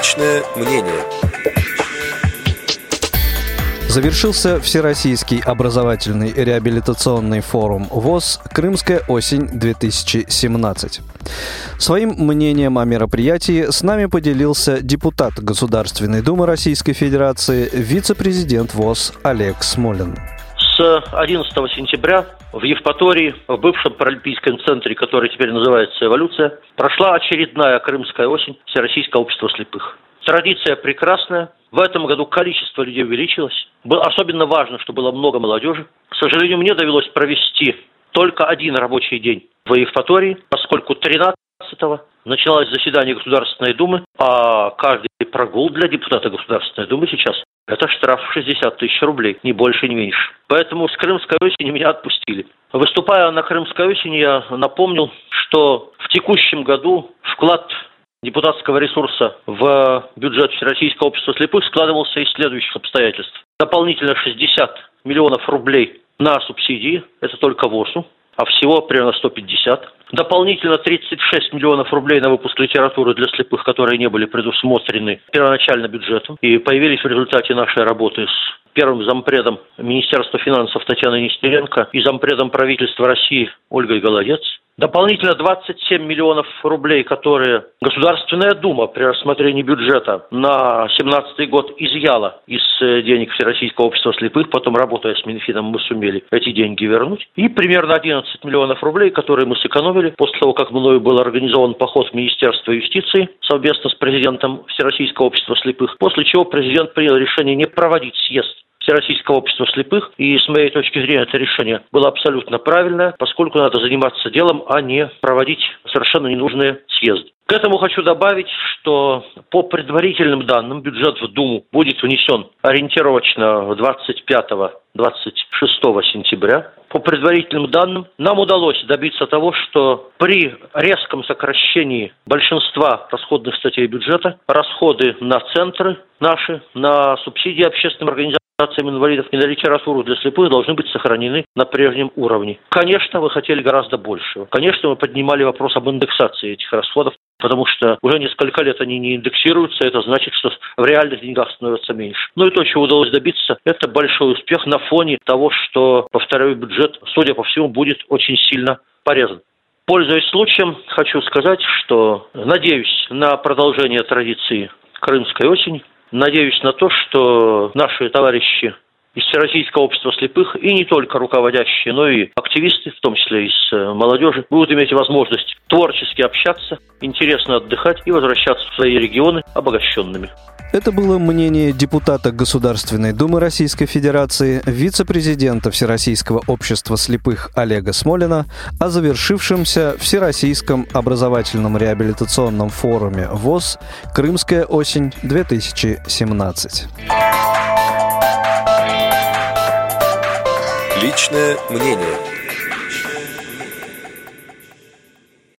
Личное мнение. Завершился Всероссийский образовательный реабилитационный форум ВОЗ «Крымская осень-2017». Своим мнением о мероприятии с нами поделился депутат Государственной Думы Российской Федерации, вице-президент ВОЗ Олег Смолин. С 11 сентября в Евпатории, в бывшем паралимпийском центре, который теперь называется «Эволюция», прошла очередная Крымская осень Всероссийского общества слепых. Традиция прекрасная. В этом году количество людей увеличилось. Было особенно важно, что было много молодежи. К сожалению, мне довелось провести только один рабочий день в Евпатории, поскольку 13 началось заседание Государственной Думы, а каждый прогул для депутата Государственной Думы сейчас – это штраф 60 тысяч рублей, ни больше, ни меньше. Поэтому с Крымской осени меня отпустили. Выступая на Крымской осени, я напомнил, что в текущем году вклад депутатского ресурса в бюджет Всероссийского общества слепых складывался из следующих обстоятельств. Дополнительно 60 миллионов рублей на субсидии, это только ВОСу, а всего примерно 150. Дополнительно 36 миллионов рублей на выпуск литературы для слепых, которые не были предусмотрены первоначально бюджетом и появились в результате нашей работы с первым зампредом Министерства финансов Татьяной Нестеренко и зампредом правительства России Ольгой Голодец. Дополнительно 27 миллионов рублей, которые Государственная Дума при рассмотрении бюджета на 2017 год изъяла из э, денег Всероссийского общества слепых, потом работая с Минфином мы сумели эти деньги вернуть. И примерно 11 миллионов рублей, которые мы сэкономили после того, как мною был организован поход в Министерство юстиции совместно с президентом Всероссийского общества слепых, после чего президент принял решение не проводить съезд Всероссийского общества слепых. И с моей точки зрения это решение было абсолютно правильное, поскольку надо заниматься делом, а не проводить совершенно ненужные съезды. К этому хочу добавить, что по предварительным данным бюджет в Думу будет внесен ориентировочно 25-26 сентября. По предварительным данным нам удалось добиться того, что при резком сокращении большинства расходных статей бюджета расходы на центры наши, на субсидии общественным организациям организациям инвалидов и на литературу для слепых должны быть сохранены на прежнем уровне. Конечно, вы хотели гораздо большего. Конечно, мы поднимали вопрос об индексации этих расходов, потому что уже несколько лет они не индексируются, это значит, что в реальных деньгах становится меньше. Ну и то, чего удалось добиться, это большой успех на фоне того, что, повторяю, бюджет, судя по всему, будет очень сильно порезан. Пользуясь случаем, хочу сказать, что надеюсь на продолжение традиции крымской осени. Надеюсь на то, что наши товарищи из Всероссийского общества слепых, и не только руководящие, но и активисты, в том числе из э, молодежи, будут иметь возможность творчески общаться, интересно отдыхать и возвращаться в свои регионы обогащенными. Это было мнение депутата Государственной Думы Российской Федерации, вице-президента Всероссийского общества слепых Олега Смолина о завершившемся Всероссийском образовательном реабилитационном форуме ВОЗ «Крымская осень-2017». Личное мнение.